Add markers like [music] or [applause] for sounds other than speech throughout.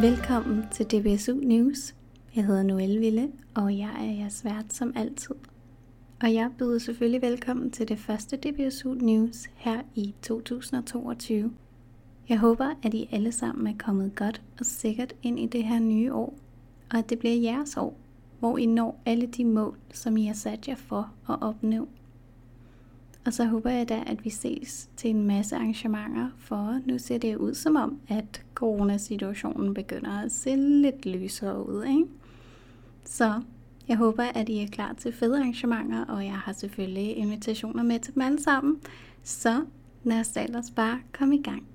Velkommen til DBSU News. Jeg hedder Noelle Ville, og jeg er jeres vært som altid. Og jeg byder selvfølgelig velkommen til det første DBSU News her i 2022. Jeg håber, at I alle sammen er kommet godt og sikkert ind i det her nye år, og at det bliver jeres år, hvor I når alle de mål, som I har sat jer for at opnå. Og så håber jeg da, at vi ses til en masse arrangementer, for nu ser det ud som om, at coronasituationen begynder at se lidt lysere ud. Ikke? Så jeg håber, at I er klar til fede arrangementer, og jeg har selvfølgelig invitationer med til dem alle sammen. Så lad os ellers bare komme i gang.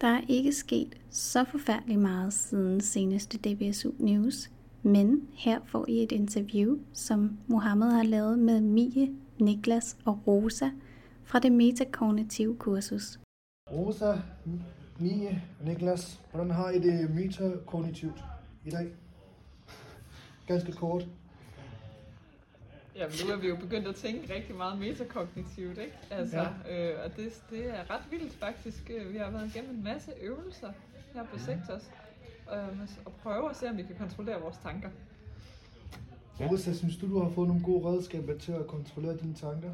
Der er ikke sket så forfærdeligt meget siden seneste DBSU News, men her får I et interview, som Mohammed har lavet med Mie, Niklas og Rosa fra det metakognitive kursus. Rosa, Mie og Niklas, hvordan har I det metakognitivt i dag? Ganske kort. Ja, men nu er vi jo begyndt at tænke rigtig meget metakognitivt, ikke? Altså, ja. øh, og det, det er ret vildt faktisk. Øh, vi har været igennem en masse øvelser her på Sektos, øh, og prøver at se, om vi kan kontrollere vores tanker. Rosa, synes du, du har fået nogle gode redskaber til at kontrollere dine tanker?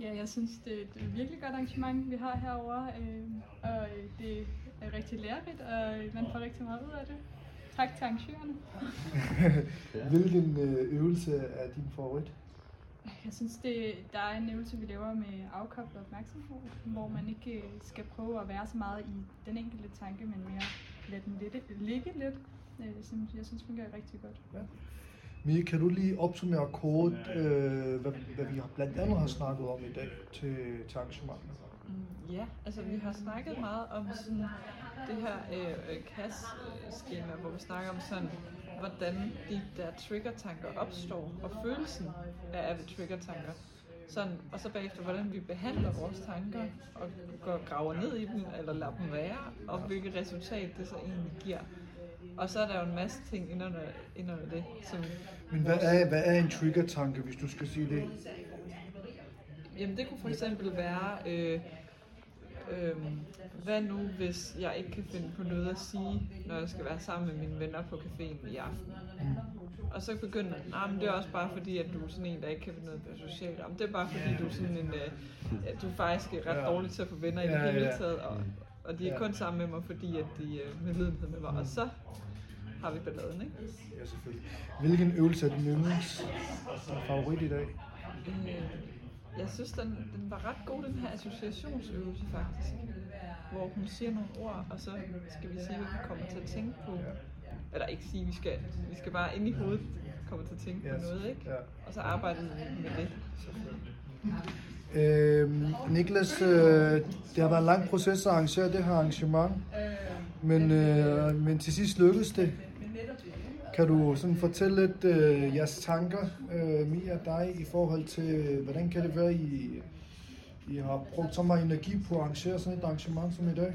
Ja, jeg synes, det, det er et virkelig godt arrangement, vi har herovre, øh, og det er rigtig lærerigt, og man får rigtig meget ud af det. Tak til arrangørerne. [laughs] Hvilken øh, øvelse er din favorit? Jeg synes, det, der er en øvelse, vi laver med afkoblet opmærksomhed, hvor man ikke øh, skal prøve at være så meget i den enkelte tanke, men mere lade den ligge lidt, øh, som jeg synes fungerer rigtig godt. Ja. Mie, kan du lige opsummere kort, øh, hvad, hvad vi har blandt andet har snakket om i dag til, til arrangementet? Mm, ja, altså vi har snakket meget om sådan det her øh, CAS-skema, hvor vi snakker om sådan, hvordan de der trigger-tanker opstår, og følelsen af at trigger-tanker. Sådan, og så bagefter, hvordan vi behandler vores tanker, og går graver ned i dem, eller lader dem være, og hvilket resultat det så egentlig giver. Og så er der jo en masse ting ind under, ind under det. Som Men hvad er, hvad er en trigger-tanke, hvis du skal sige det? Jamen det kunne for eksempel være, øh, øh, hvad nu hvis jeg ikke kan finde på noget at sige, når jeg skal være sammen med mine venner på caféen i aften. Mm. Og så begynder man, nah, men det er også bare fordi, at du er sådan en, der ikke kan finde noget på socialt. Om det er bare fordi, du er sådan en, øh, at du faktisk er ret dårlig til at få venner i det hele taget. Og, og de er kun sammen med mig, fordi at de er med lidenhed med mig. Og så har vi balladen, ikke? Ja, selvfølgelig. Hvilken øvelse er din yndlings favorit i dag? Øh, jeg synes, den, den var ret god, den her associationsøvelse faktisk. Hvor hun siger nogle ord, og så skal vi sige, hvad vi kommer til at tænke på. Eller ikke sige, vi skal, vi skal bare ind i hovedet komme til at tænke yes. på noget, ikke? Og så arbejde med det. Øh, Niklas, øh, det har været en lang proces at arrangere det her arrangement, men, øh, men til sidst lykkedes det. Kan du sådan fortælle lidt øh, jeres tanker, øh, Mia og dig, i forhold til, hvordan kan det være, I, I har brugt så meget energi på at arrangere sådan et arrangement som i dag?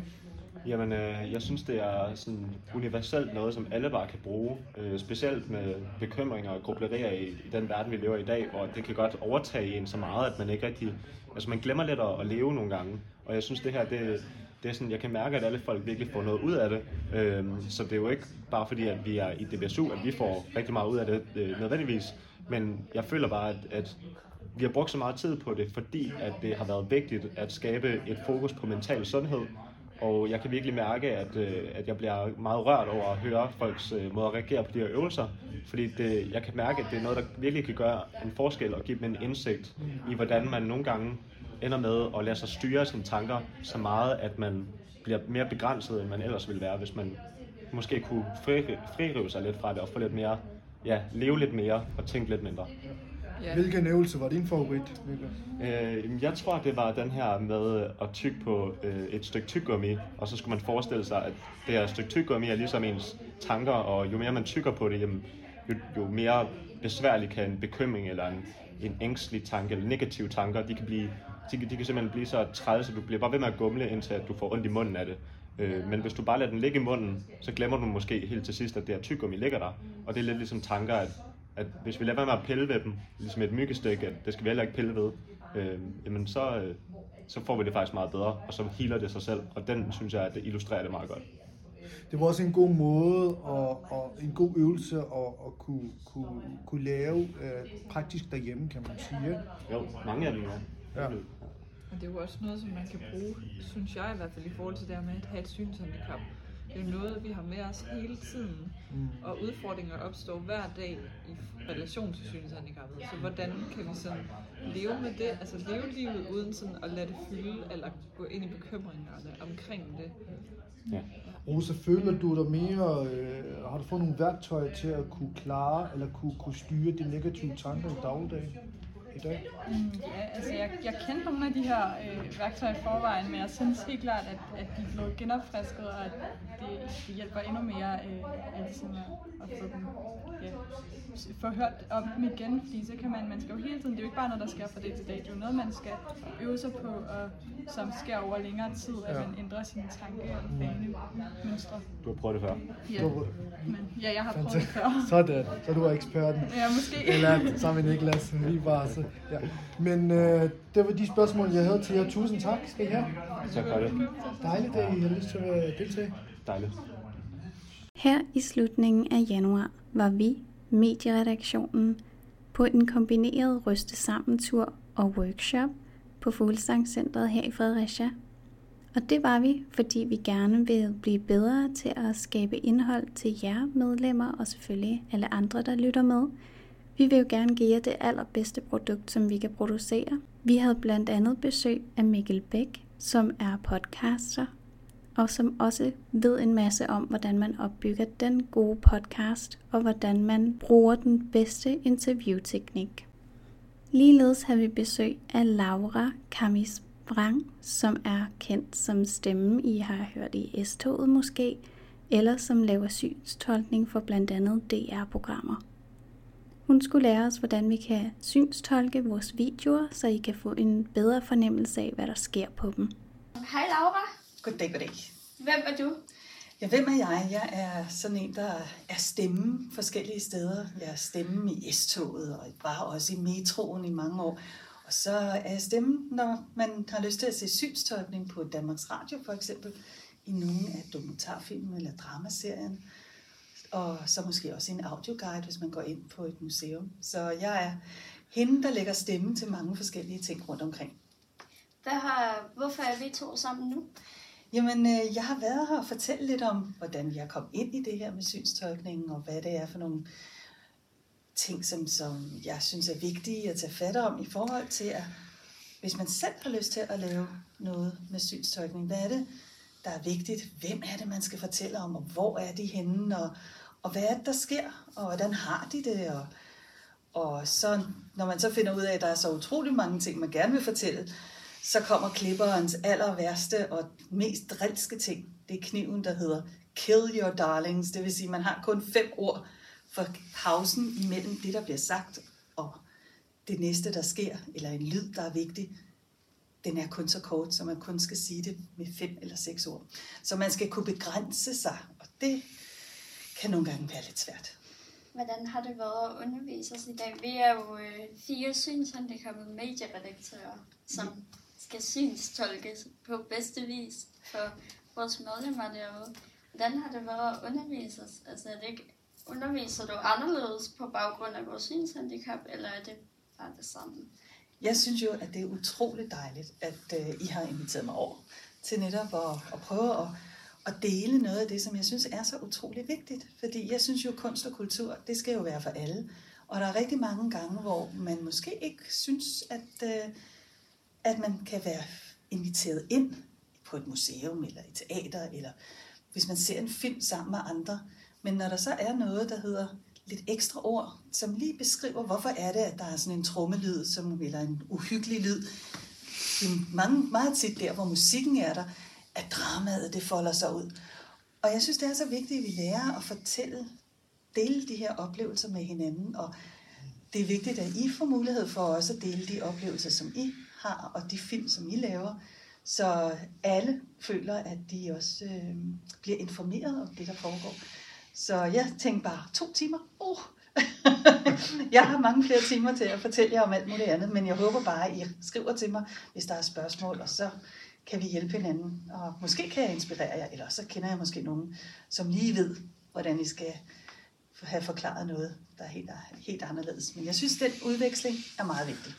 Jamen, øh, jeg synes, det er sådan universelt noget, som alle bare kan bruge. Øh, specielt med bekymringer og grublerier i, i den verden, vi lever i i dag, hvor det kan godt overtage en så meget, at man ikke rigtig... Altså, man glemmer lidt at, at leve nogle gange. Og jeg synes, det her, det, det er sådan, jeg kan mærke, at alle folk virkelig får noget ud af det. Øhm, så det er jo ikke bare fordi, at vi er i DBSU, at vi får rigtig meget ud af det øh, nødvendigvis. Men jeg føler bare, at, at vi har brugt så meget tid på det, fordi at det har været vigtigt at skabe et fokus på mental sundhed, og jeg kan virkelig mærke, at, øh, at jeg bliver meget rørt over at høre folks øh, måde at reagere på de her øvelser. Fordi det, jeg kan mærke, at det er noget, der virkelig kan gøre en forskel og give dem en indsigt i, hvordan man nogle gange ender med at lade sig styre sine tanker så meget, at man bliver mere begrænset, end man ellers ville være, hvis man måske kunne fri, fririve sig lidt fra det og få lidt mere, ja, leve lidt mere og tænke lidt mindre. Ja. Hvilken øvelse var din favorit, Niklas? Øh, jeg tror, det var den her med at tykke på øh, et stykke tyggegummi, og så skulle man forestille sig, at det her stykke tyggegummi er ligesom ens tanker, og jo mere man tykker på det, jamen, jo, jo mere besværlig kan en bekymring eller en, en ængstelig tanke eller negative tanker, de kan blive de, de kan simpelthen blive så træls, at du bliver bare ved med at gumle, indtil at du får ondt i munden af det. Øh, men hvis du bare lader den ligge i munden, så glemmer du måske helt til sidst, at det her tyggegummi ligger der. Og det er lidt ligesom tanker, at at hvis vi lader være med at pille ved dem, ligesom et myggestik, at det skal vi heller ikke pille ved, øh, jamen så, øh, så får vi det faktisk meget bedre, og så healer det sig selv, og den synes jeg, at det illustrerer det meget godt. det var også en god måde og, og en god øvelse at, at kunne, kunne, kunne lave øh, praktisk derhjemme, kan man sige. Jo, mange af dem er. Ja. Og det er jo også noget, som man kan bruge, synes jeg i hvert fald, i forhold til det her med at have et synshandicap. Det er jo noget, vi har med os hele tiden, Mm. og udfordringer opstår hver dag i relation til synshandicappet. Så hvordan kan vi sådan leve med det, altså leve livet uden sådan at lade det fylde, eller gå ind i bekymringerne omkring det? Ja. Rosa, føler du dig mere, øh, har du fået nogle værktøjer til at kunne klare, eller kunne, kunne styre de negative tanker i dagligdagen i dag? Mm, ja, altså jeg, jeg kendte nogle af de her øh, værktøjer i forvejen, men jeg synes helt klart, at, at de er blevet genopfrisket, og at det, det hjælper endnu mere øh, at, ligesom at, at få dem ja, få hørt om dem igen, fordi så kan man, man skal jo hele tiden, det er jo ikke bare noget, der sker fra dag til dag, det er jo noget, man skal øve sig på, og som sker over længere tid, at Ja. man ændrer sine tanke- og vanemønstre. Du har prøvet det før. Ja, Du- men, ja, jeg har prøvet det før. Sådan, så du er eksperten. Ja, måske. Eller sammen med Niklas, vi bare så, ja. Men øh, det var de spørgsmål, jeg havde til jer. Tusind tak skal I have. Tak for det. Dejligt, at I har lyst til at deltage. Dejligt. Her i slutningen af januar var vi, medieredaktionen, på en kombineret ryste sammen tur og workshop på Fuglsangcentret her i Fredericia. Og det var vi, fordi vi gerne vil blive bedre til at skabe indhold til jer medlemmer og selvfølgelig alle andre, der lytter med. Vi vil jo gerne give jer det allerbedste produkt, som vi kan producere. Vi havde blandt andet besøg af Mikkel Bæk, som er podcaster og som også ved en masse om, hvordan man opbygger den gode podcast, og hvordan man bruger den bedste interviewteknik. Ligeledes har vi besøg af Laura Kamis Brang, som er kendt som stemmen, I har hørt i S-toget måske, eller som laver synstolkning for blandt andet DR-programmer. Hun skulle lære os, hvordan vi kan synstolke vores videoer, så I kan få en bedre fornemmelse af, hvad der sker på dem. Hej Laura. Goddag, goddag. Hvem er du? Ja, hvem er jeg? Jeg er sådan en, der er stemme forskellige steder. Jeg er stemme i S-toget, og var også i metroen i mange år. Og så er jeg stemme, når man har lyst til at se synstolkning på Danmarks Radio for eksempel, i nogle af dokumentarfilmen eller dramaserien. Og så måske også en audioguide, hvis man går ind på et museum. Så jeg er hende, der lægger stemme til mange forskellige ting rundt omkring. Hvad har, hvorfor er vi to sammen nu? Jamen, øh, jeg har været her og fortælle lidt om, hvordan jeg kom ind i det her med synstolkningen, og hvad det er for nogle ting, som, som jeg synes er vigtige at tage fat om i forhold til, at hvis man selv har lyst til at lave noget med synstolkning, hvad er det, der er vigtigt? Hvem er det, man skal fortælle om, og hvor er de henne, og, og hvad er det, der sker, og hvordan har de det, og, og så, når man så finder ud af, at der er så utrolig mange ting, man gerne vil fortælle, så kommer klipperens aller værste og mest drilske ting. Det er kniven, der hedder Kill Your Darlings. Det vil sige, at man har kun fem ord for pausen imellem det, der bliver sagt, og det næste, der sker, eller en lyd, der er vigtig. Den er kun så kort, så man kun skal sige det med fem eller seks ord. Så man skal kunne begrænse sig, og det kan nogle gange være lidt svært. Hvordan har det været at undervise os i dag? Vi er jo øh, fire synshandicappede medieredaktører, som skal synstolkes på bedste vis for vores medlemmer derude. Hvordan har det været at undervise os? Altså, er det ikke, underviser du anderledes på baggrund af vores synshandicap, eller er det bare det samme? Jeg synes jo, at det er utroligt dejligt, at øh, I har inviteret mig over til netop at, at prøve at, at dele noget af det, som jeg synes er så utrolig vigtigt. Fordi jeg synes jo, at kunst og kultur, det skal jo være for alle. Og der er rigtig mange gange, hvor man måske ikke synes, at, øh, at man kan være inviteret ind på et museum eller et teater, eller hvis man ser en film sammen med andre. Men når der så er noget, der hedder lidt ekstra ord, som lige beskriver, hvorfor er det, at der er sådan en trommelyd, som, eller en uhyggelig lyd. Det er mange, meget tit der, hvor musikken er der, at dramaet det folder sig ud. Og jeg synes, det er så vigtigt, at vi lærer at fortælle, dele de her oplevelser med hinanden, og det er vigtigt, at I får mulighed for også at dele de oplevelser, som I har, og de film, som I laver, så alle føler, at de også øh, bliver informeret om det, der foregår. Så jeg tænkte bare, to timer? oh. [laughs] jeg har mange flere timer til at fortælle jer om alt muligt andet, men jeg håber bare, at I skriver til mig, hvis der er spørgsmål, og så kan vi hjælpe hinanden, og måske kan jeg inspirere jer, eller så kender jeg måske nogen, som lige ved, hvordan I skal have forklaret noget, der er helt, helt anderledes. Men jeg synes, den udveksling er meget vigtig.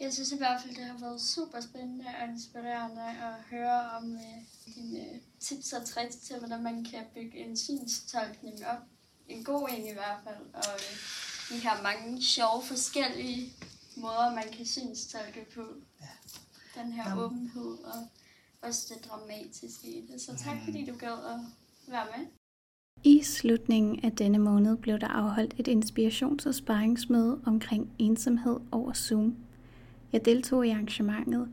Jeg synes i hvert fald, det har været super spændende og inspirerende at høre om øh, dine tips og tricks til, hvordan man kan bygge en synstolkning op. En god en i hvert fald. Og øh, vi har mange sjove forskellige måder, man kan synstolke på. Ja. Den her Jamen. åbenhed og også det dramatiske i det. Så tak fordi du gad at være med. I slutningen af denne måned blev der afholdt et inspirations- og sparringsmøde omkring ensomhed over Zoom. Jeg deltog i arrangementet,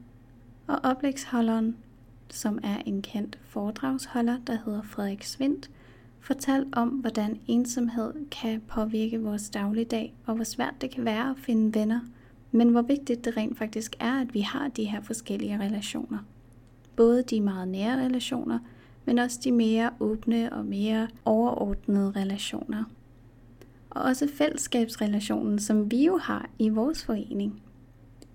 og oplægsholderen, som er en kendt foredragsholder, der hedder Frederik Svindt, fortalte om, hvordan ensomhed kan påvirke vores dagligdag, og hvor svært det kan være at finde venner, men hvor vigtigt det rent faktisk er, at vi har de her forskellige relationer. Både de meget nære relationer, men også de mere åbne og mere overordnede relationer. Og også fællesskabsrelationen, som vi jo har i vores forening.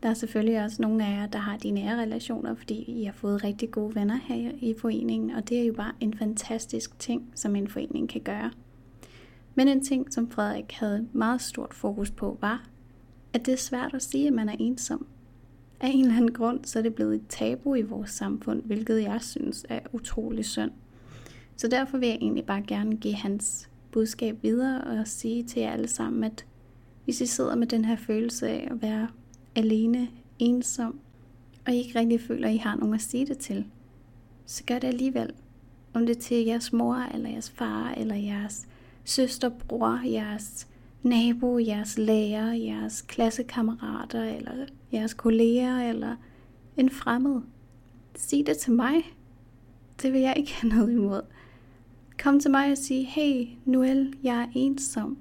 Der er selvfølgelig også nogle af jer, der har de nære relationer, fordi I har fået rigtig gode venner her i foreningen, og det er jo bare en fantastisk ting, som en forening kan gøre. Men en ting, som Frederik havde meget stort fokus på, var, at det er svært at sige, at man er ensom. Af en eller anden grund, så er det blevet et tabu i vores samfund, hvilket jeg synes er utrolig synd. Så derfor vil jeg egentlig bare gerne give hans budskab videre og sige til jer alle sammen, at hvis I sidder med den her følelse af at være alene, ensom, og I ikke rigtig føler, at I har nogen at sige det til, så gør det alligevel. Om det er til jeres mor, eller jeres far, eller jeres søster, bror, jeres nabo, jeres lærer, jeres klassekammerater, eller jeres kolleger, eller en fremmed. Sig det til mig. Det vil jeg ikke have noget imod. Kom til mig og sig, hey Noel, jeg er ensom.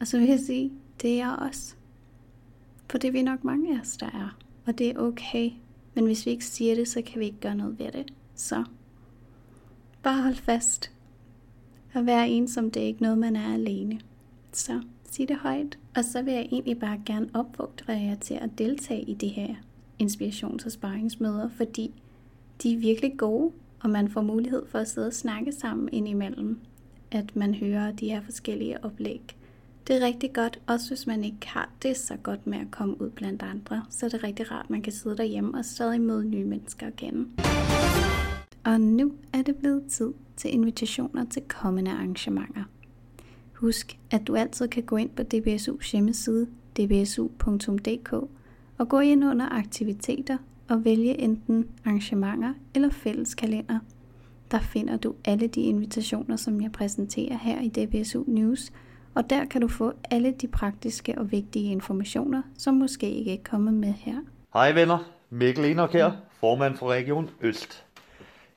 Og så vil jeg sige, det er jeg også. For det er vi nok mange af os, der er. Og det er okay. Men hvis vi ikke siger det, så kan vi ikke gøre noget ved det. Så bare hold fast. At være ensom, det er ikke noget, man er alene. Så sig det højt. Og så vil jeg egentlig bare gerne opfordre jer til at deltage i det her inspirations- og sparringsmøder, fordi de er virkelig gode, og man får mulighed for at sidde og snakke sammen indimellem. At man hører de her forskellige oplæg. Det er rigtig godt, også hvis man ikke har det så godt med at komme ud blandt andre. Så er det rigtig rart, at man kan sidde derhjemme og stadig møde nye mennesker igen. Og nu er det blevet tid til invitationer til kommende arrangementer. Husk, at du altid kan gå ind på DBSU's hjemmeside dbsu.dk og gå ind under aktiviteter og vælge enten arrangementer eller fælleskalender. Der finder du alle de invitationer, som jeg præsenterer her i DBSU News, og der kan du få alle de praktiske og vigtige informationer, som måske ikke er kommet med her. Hej venner, Mikkel Enok her, formand for Region Øst.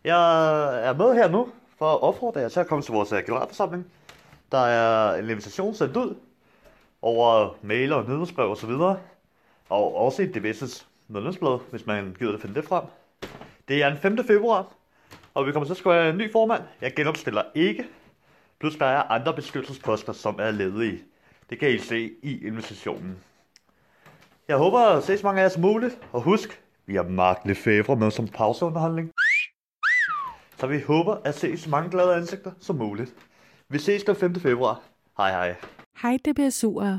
Jeg er med her nu for at opfordre jer til at komme til vores øh, generalforsamling, der er en invitation sendt ud over mail og nyhedsbrev osv. Og også et DBS' medlemsblad, hvis man gider at finde det frem. Det er den 5. februar, og vi kommer til at skulle have en ny formand. Jeg genopstiller ikke. Plus der er andre beskyttelsesposter, som er ledige. Det kan I se i invitationen. Jeg håber at se så mange af jer som muligt. Og husk, vi har Mark Lefebvre med som pauseunderholdning. Så vi håber at se så mange glade ansigter som muligt. Vi ses den 5. februar. Hej hej. Hej DBSU'ere.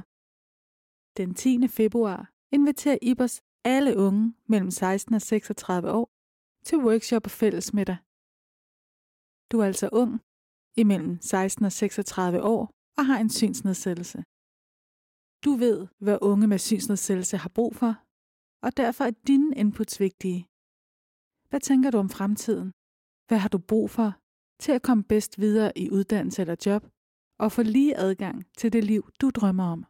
Den 10. februar inviterer IBOS alle unge mellem 16 og 36 år til workshop og fællesmiddag. Du er altså ung, imellem 16 og 36 år og har en synsnedsættelse. Du ved, hvad unge med synsnedsættelse har brug for, og derfor er dine inputs vigtige. Hvad tænker du om fremtiden? Hvad har du brug for til at komme bedst videre i uddannelse eller job og få lige adgang til det liv, du drømmer om.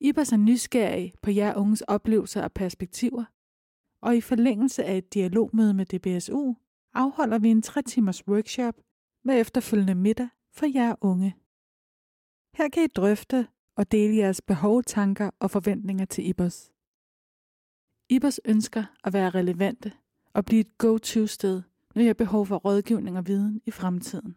Ibers er nysgerrig på jer unges oplevelser og perspektiver, og i forlængelse af et dialogmøde med DBSU afholder vi en 3 timers workshop med efterfølgende middag for jer unge. Her kan I drøfte og dele jeres behov, tanker og forventninger til IBOS. IBOS ønsker at være relevante og blive et go-to-sted når jeg har behov for rådgivning og viden i fremtiden.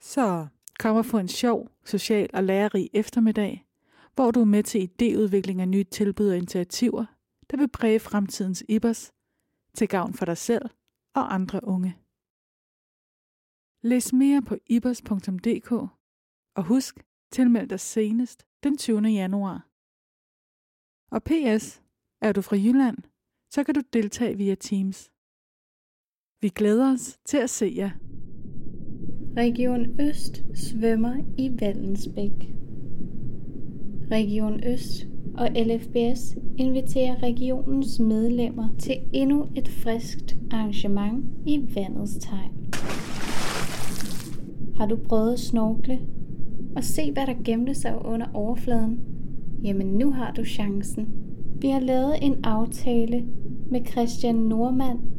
Så kom og få en sjov, social og lærerig eftermiddag, hvor du er med til idéudvikling af nye tilbud og initiativer, der vil præge fremtidens IBOS til gavn for dig selv og andre unge. Læs mere på ibers.dk og husk, tilmeld dig senest den 20. januar. Og PS, er du fra Jylland, så kan du deltage via Teams. Vi glæder os til at se jer. Region Øst svømmer i Vallensbæk. Region Øst og LFBS inviterer regionens medlemmer til endnu et friskt arrangement i vandets tegn. Har du prøvet at snorkle og se, hvad der gemte sig under overfladen? Jamen nu har du chancen. Vi har lavet en aftale med Christian Normand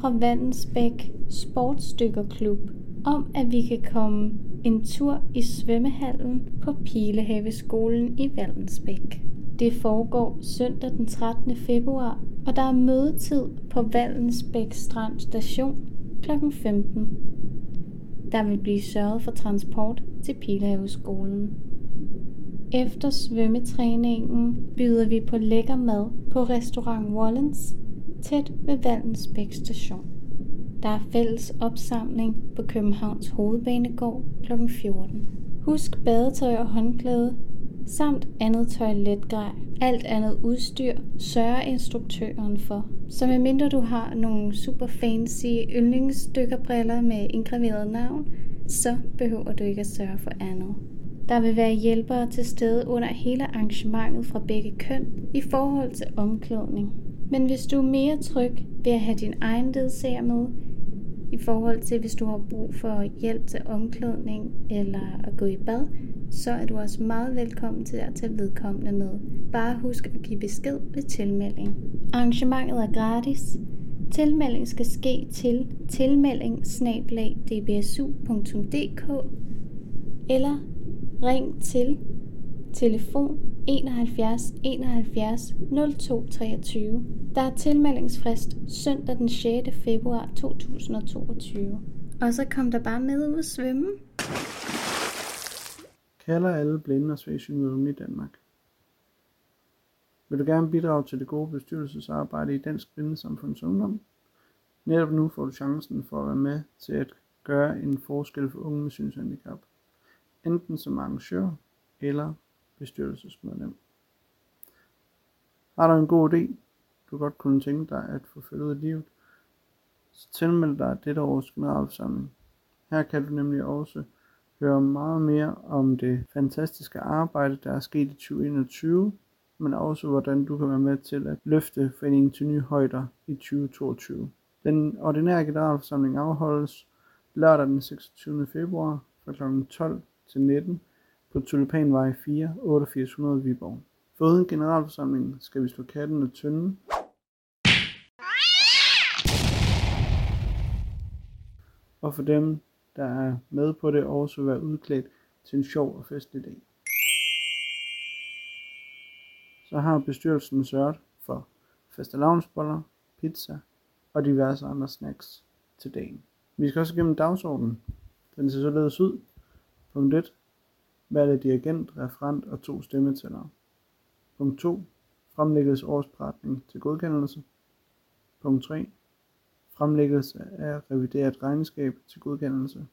fra Vandensbæk Sportsdykkerklub om, at vi kan komme en tur i svømmehallen på Pilehaveskolen i Vallensbæk. Det foregår søndag den 13. februar, og der er mødetid på Vallensbæk Strand Station kl. 15. Der vil blive sørget for transport til Pilehaveskolen. Efter svømmetræningen byder vi på lækker mad på restaurant Wallens tæt ved Vallensbæk station. Der er fælles opsamling på Københavns Hovedbanegård kl. 14. Husk badetøj og håndklæde samt andet toiletgrej. Alt andet udstyr sørger instruktøren for. Så medmindre du har nogle super fancy yndlingsdykkerbriller med indgraveret navn, så behøver du ikke at sørge for andet. Der vil være hjælpere til stede under hele arrangementet fra begge køn i forhold til omklædning. Men hvis du er mere tryg ved at have din egen ledsager med, i forhold til hvis du har brug for hjælp til omklædning eller at gå i bad, så er du også meget velkommen til at tage vedkommende med. Bare husk at give besked ved tilmelding. Arrangementet er gratis. Tilmelding skal ske til tilmelding eller ring til telefon 71 71 02 23. Der er tilmeldingsfrist søndag den 6. februar 2022. Og så kom der bare med ud at svømme. Kalder alle blinde og svagsynede i Danmark. Vil du gerne bidrage til det gode bestyrelsesarbejde i Dansk Blindesamfunds Ungdom? Netop nu får du chancen for at være med til at gøre en forskel for unge med synshandicap. Enten som arrangør eller bestyrelsesmedlem. Har du en god idé, du godt kunne tænke dig at få ført ud i livet, så tilmeld dig dette års generalforsamling. Her kan du nemlig også høre meget mere om det fantastiske arbejde, der er sket i 2021, men også hvordan du kan være med til at løfte foreningen til nye højder i 2022. Den ordinære generalforsamling afholdes lørdag den 26. februar fra kl. 12 til 19 på Tulipanvej 4, 8800 Viborg. Foruden generalforsamlingen skal vi slå katten og tynde. Og for dem, der er med på det, også være udklædt til en sjov og festlig dag. Så har bestyrelsen sørget for fastelavnsboller, pizza og diverse andre snacks til dagen. Vi skal også igennem dagsordenen. Den ser således ud. Punkt 1 valg af dirigent, referent og to stemmetællere. Punkt 2. Fremlæggelse årsberetning til godkendelse. Punkt 3. Fremlæggelse af revideret regnskab til godkendelse.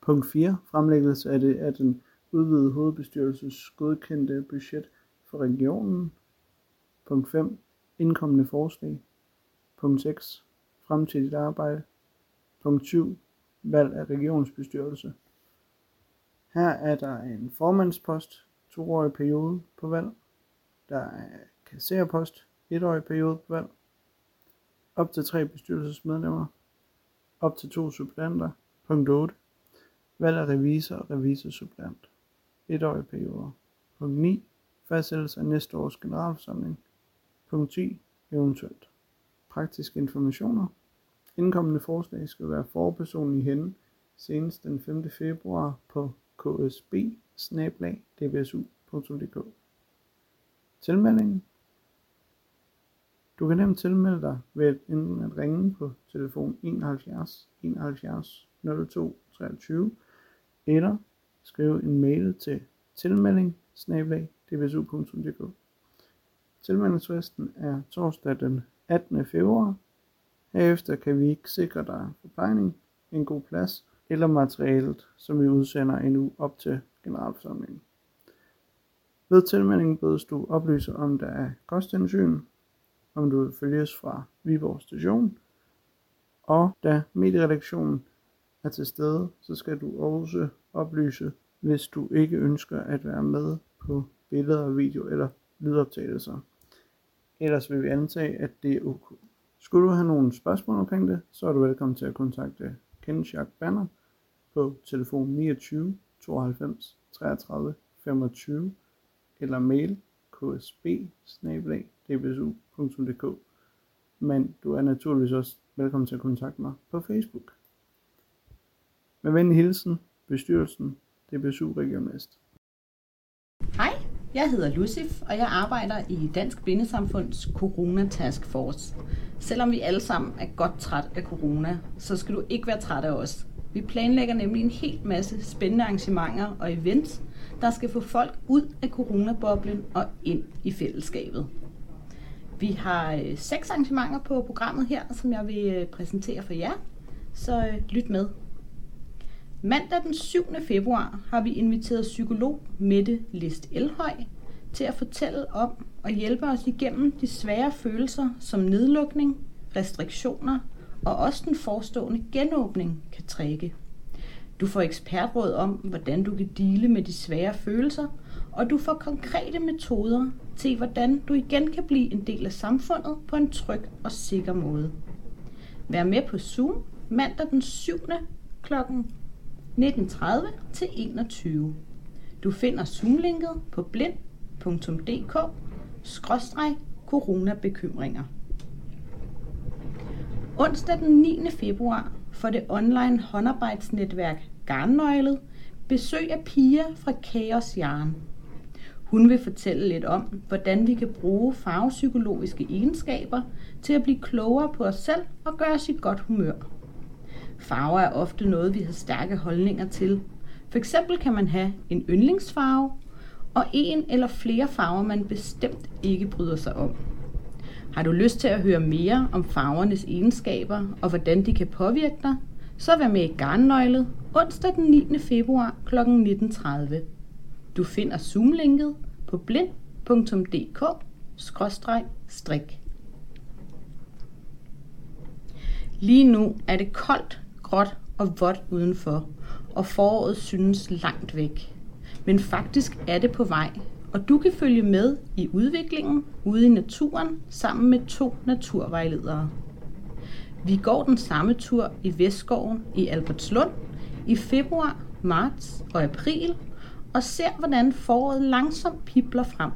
Punkt 4. Fremlæggelse af, det, af den udvidede hovedbestyrelses godkendte budget for regionen. Punkt 5. Indkommende forslag. Punkt 6. Fremtidigt arbejde. Punkt 7. Valg af regionsbestyrelse. Her er der en formandspost, toårig periode på valg. Der er kassererpost, etårig periode på valg. Op til tre bestyrelsesmedlemmer. Op til to suppleanter. Punkt 8. Valg af revisor og revisorsuppleant. Etårige perioder. Punkt 9. Fastsættelse af næste års generalforsamling. Punkt 10. Eventuelt. Praktiske informationer. Indkommende forslag skal være forpersonen i hende senest den 5. februar på ksb Tilmelding Du kan nemt tilmelde dig ved enten at ringe på telefon 71 71 02 23 eller skrive en mail til tilmelding dbsu.dk Tilmeldingsfristen er torsdag den 18. februar. Herefter kan vi ikke sikre dig forplejning, en god plads eller materialet, som vi udsender en uge op til generalforsamlingen. Ved tilmeldingen bedes du oplyse om der er kosthensyn, om du vil følges fra Viborg station, og da medieredaktionen er til stede, så skal du også oplyse, hvis du ikke ønsker at være med på billeder, video eller lydoptagelser. Ellers vil vi antage, at det er ok. Skulle du have nogle spørgsmål omkring det, så er du velkommen til at kontakte Kenneth Jacques Banner på telefon 29 92 33 25 eller mail ksb Men du er naturligvis også velkommen til at kontakte mig på Facebook. Med venlig hilsen, bestyrelsen, DBSU Region Vest. Hej, jeg hedder Lucif, og jeg arbejder i Dansk Blindesamfunds Corona Task Force. Selvom vi alle sammen er godt træt af corona, så skal du ikke være træt af os. Vi planlægger nemlig en helt masse spændende arrangementer og events, der skal få folk ud af coronaboblen og ind i fællesskabet. Vi har øh, seks arrangementer på programmet her, som jeg vil øh, præsentere for jer, så øh, lyt med. Mandag den 7. februar har vi inviteret psykolog Mette List Elhøj til at fortælle om og hjælpe os igennem de svære følelser som nedlukning, restriktioner og også den forestående genåbning kan trække. Du får ekspertråd om, hvordan du kan dele med de svære følelser, og du får konkrete metoder til, hvordan du igen kan blive en del af samfundet på en tryg og sikker måde. Vær med på Zoom mandag den 7. kl. 19.30 til 21. Du finder Zoom-linket på blind.dk coronabekymringer. Onsdag den 9. februar for det online håndarbejdsnetværk Garnnøglet besøg af Pia fra Chaos Jarn. Hun vil fortælle lidt om, hvordan vi kan bruge farvepsykologiske egenskaber til at blive klogere på os selv og gøre os i godt humør. Farver er ofte noget, vi har stærke holdninger til. For eksempel kan man have en yndlingsfarve, og en eller flere farver, man bestemt ikke bryder sig om. Har du lyst til at høre mere om farvernes egenskaber og hvordan de kan påvirke dig, så vær med i Garnnøglet onsdag den 9. februar kl. 19.30. Du finder Zoom-linket på blind.dk-strik. Lige nu er det koldt, gråt og vådt udenfor, og foråret synes langt væk. Men faktisk er det på vej, og du kan følge med i udviklingen ude i naturen sammen med to naturvejledere. Vi går den samme tur i Vestskoven i Albertslund i februar, marts og april og ser, hvordan foråret langsomt pipler frem.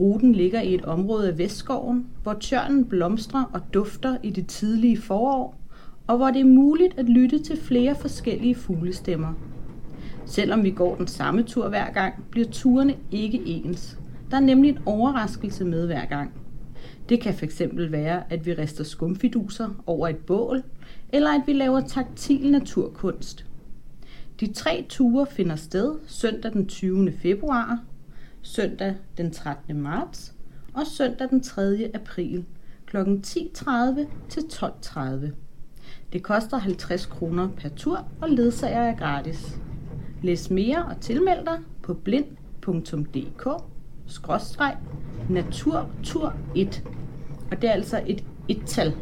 Ruten ligger i et område af Vestskoven, hvor tjørnen blomstrer og dufter i det tidlige forår, og hvor det er muligt at lytte til flere forskellige fuglestemmer. Selvom vi går den samme tur hver gang, bliver turene ikke ens. Der er nemlig en overraskelse med hver gang. Det kan fx være, at vi rister skumfiduser over et bål, eller at vi laver taktil naturkunst. De tre ture finder sted søndag den 20. februar, søndag den 13. marts og søndag den 3. april kl. 10.30 til 12.30. Det koster 50 kroner per tur, og ledsager er gratis. Læs mere og tilmeld dig på blind.dk naturtur 1. Og det er altså et et-tal.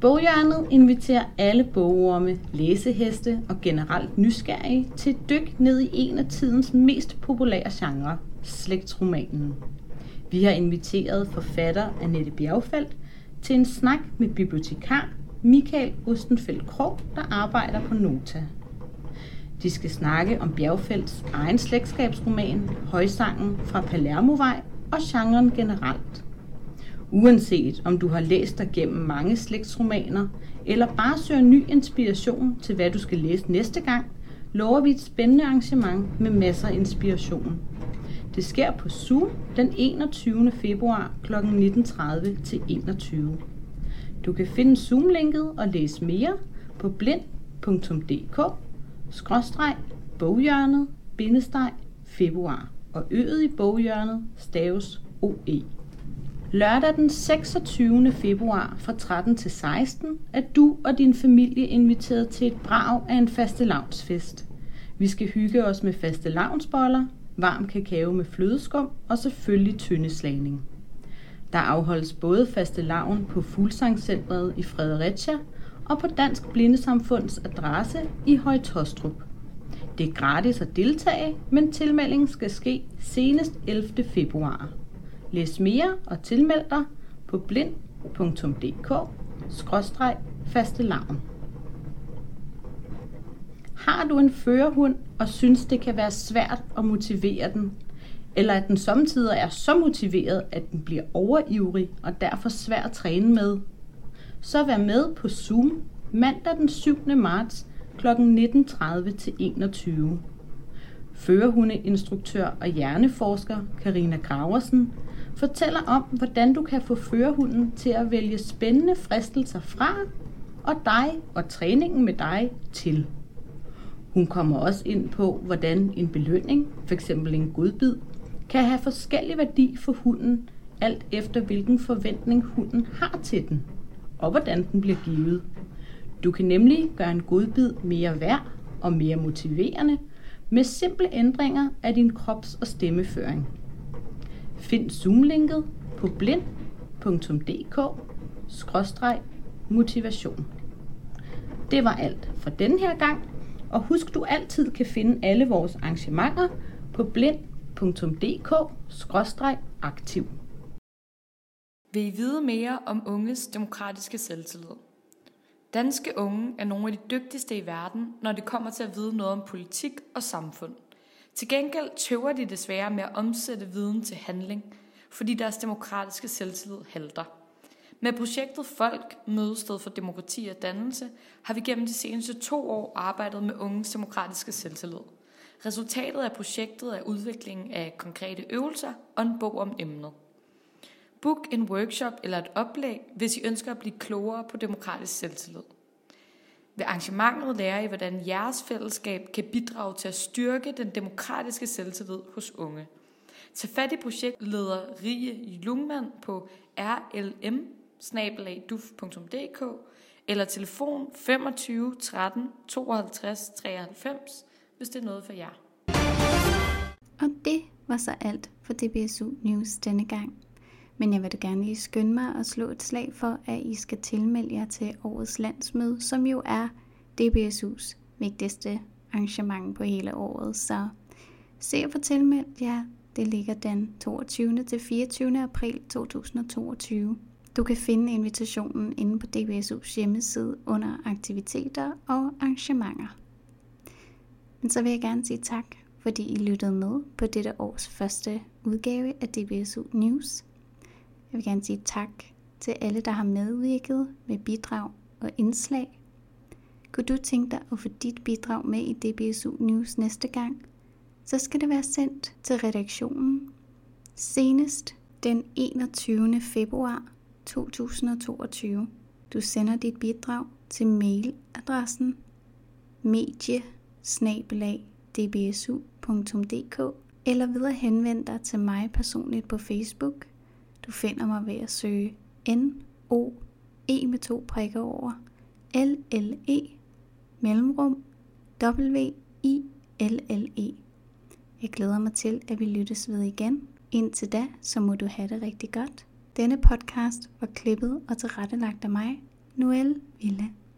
Boghjørnet inviterer alle bogorme, læseheste og generelt nysgerrige til et dyk ned i en af tidens mest populære genrer, slægtsromanen. Vi har inviteret forfatter Annette Bjergfeldt til en snak med bibliotekar Michael Ostenfeldt Krog, der arbejder på Nota. De skal snakke om Bjergfelds egen slægtskabsroman, Højsangen fra Palermovej og genren generelt. Uanset om du har læst dig gennem mange slægtsromaner, eller bare søger ny inspiration til, hvad du skal læse næste gang, lover vi et spændende arrangement med masser af inspiration. Det sker på Zoom den 21. februar kl. 19.30 til 21. Du kan finde Zoom-linket og læse mere på blind.dk skråstreg boghjørnet bindestreg februar og øget i boghjørnet staves OE. Lørdag den 26. februar fra 13 til 16 er du og din familie inviteret til et brag af en fastelavnsfest. Vi skal hygge os med fastelavnsboller, varm kakao med flødeskum og selvfølgelig tyndeslagning. Der afholdes både fastelavn på Fuglsangcentret i Fredericia og på Dansk Blindesamfunds adresse i Højtostrup. Det er gratis at deltage, men tilmeldingen skal ske senest 11. februar. Læs mere og tilmeld dig på blind.dk-fastelavn. Har du en førerhund og synes, det kan være svært at motivere den, eller at den samtidig er så motiveret, at den bliver overivrig og derfor svær at træne med, så vær med på Zoom mandag den 7. marts kl. 19.30 til 21. Førerhundeinstruktør og hjerneforsker Karina Graversen fortæller om, hvordan du kan få førerhunden til at vælge spændende fristelser fra, og dig og træningen med dig til. Hun kommer også ind på, hvordan en belønning, f.eks. en godbid, kan have forskellig værdi for hunden, alt efter hvilken forventning hunden har til den, og hvordan den bliver givet. Du kan nemlig gøre en godbid mere værd og mere motiverende med simple ændringer af din krops- og stemmeføring. Find Zoom-linket på blind.dk-motivation. Det var alt for den her gang, og husk du altid kan finde alle vores arrangementer på blind.dk-aktiv. Vil I vide mere om unges demokratiske selvtillid? Danske unge er nogle af de dygtigste i verden, når det kommer til at vide noget om politik og samfund. Til gengæld tøver de desværre med at omsætte viden til handling, fordi deres demokratiske selvtillid halter. Med projektet Folk, Mødested for Demokrati og Dannelse, har vi gennem de seneste to år arbejdet med unges demokratiske selvtillid. Resultatet af projektet er udviklingen af konkrete øvelser og en bog om emnet. Book en workshop eller et oplæg, hvis I ønsker at blive klogere på demokratisk selvtillid. Ved arrangementet lærer I, hvordan jeres fællesskab kan bidrage til at styrke den demokratiske selvtillid hos unge. Tag fat i projektleder Rie Lungmann på rlm eller telefon 25 13 52 93, hvis det er noget for jer. Og det var så alt for DBSU News denne gang. Men jeg vil da gerne lige skynde mig at slå et slag for, at I skal tilmelde jer til årets landsmøde, som jo er DBSU's vigtigste arrangement på hele året. Så se at få tilmeldt jer. Det ligger den 22. til 24. april 2022. Du kan finde invitationen inde på DBSU's hjemmeside under aktiviteter og arrangementer. Men så vil jeg gerne sige tak, fordi I lyttede med på dette års første udgave af DBSU News. Jeg vil gerne sige tak til alle, der har medvirket med bidrag og indslag. Kunne du tænke dig at få dit bidrag med i DBSU News næste gang, så skal det være sendt til redaktionen senest den 21. februar 2022. Du sender dit bidrag til mailadressen medie eller ved at henvende dig til mig personligt på Facebook. Du finder mig ved at søge N-O-E med to prikker over L-L-E mellemrum W-I-L-L-E. Jeg glæder mig til, at vi lyttes ved igen. Indtil da, så må du have det rigtig godt. Denne podcast var klippet og tilrettelagt af mig, Noelle Ville.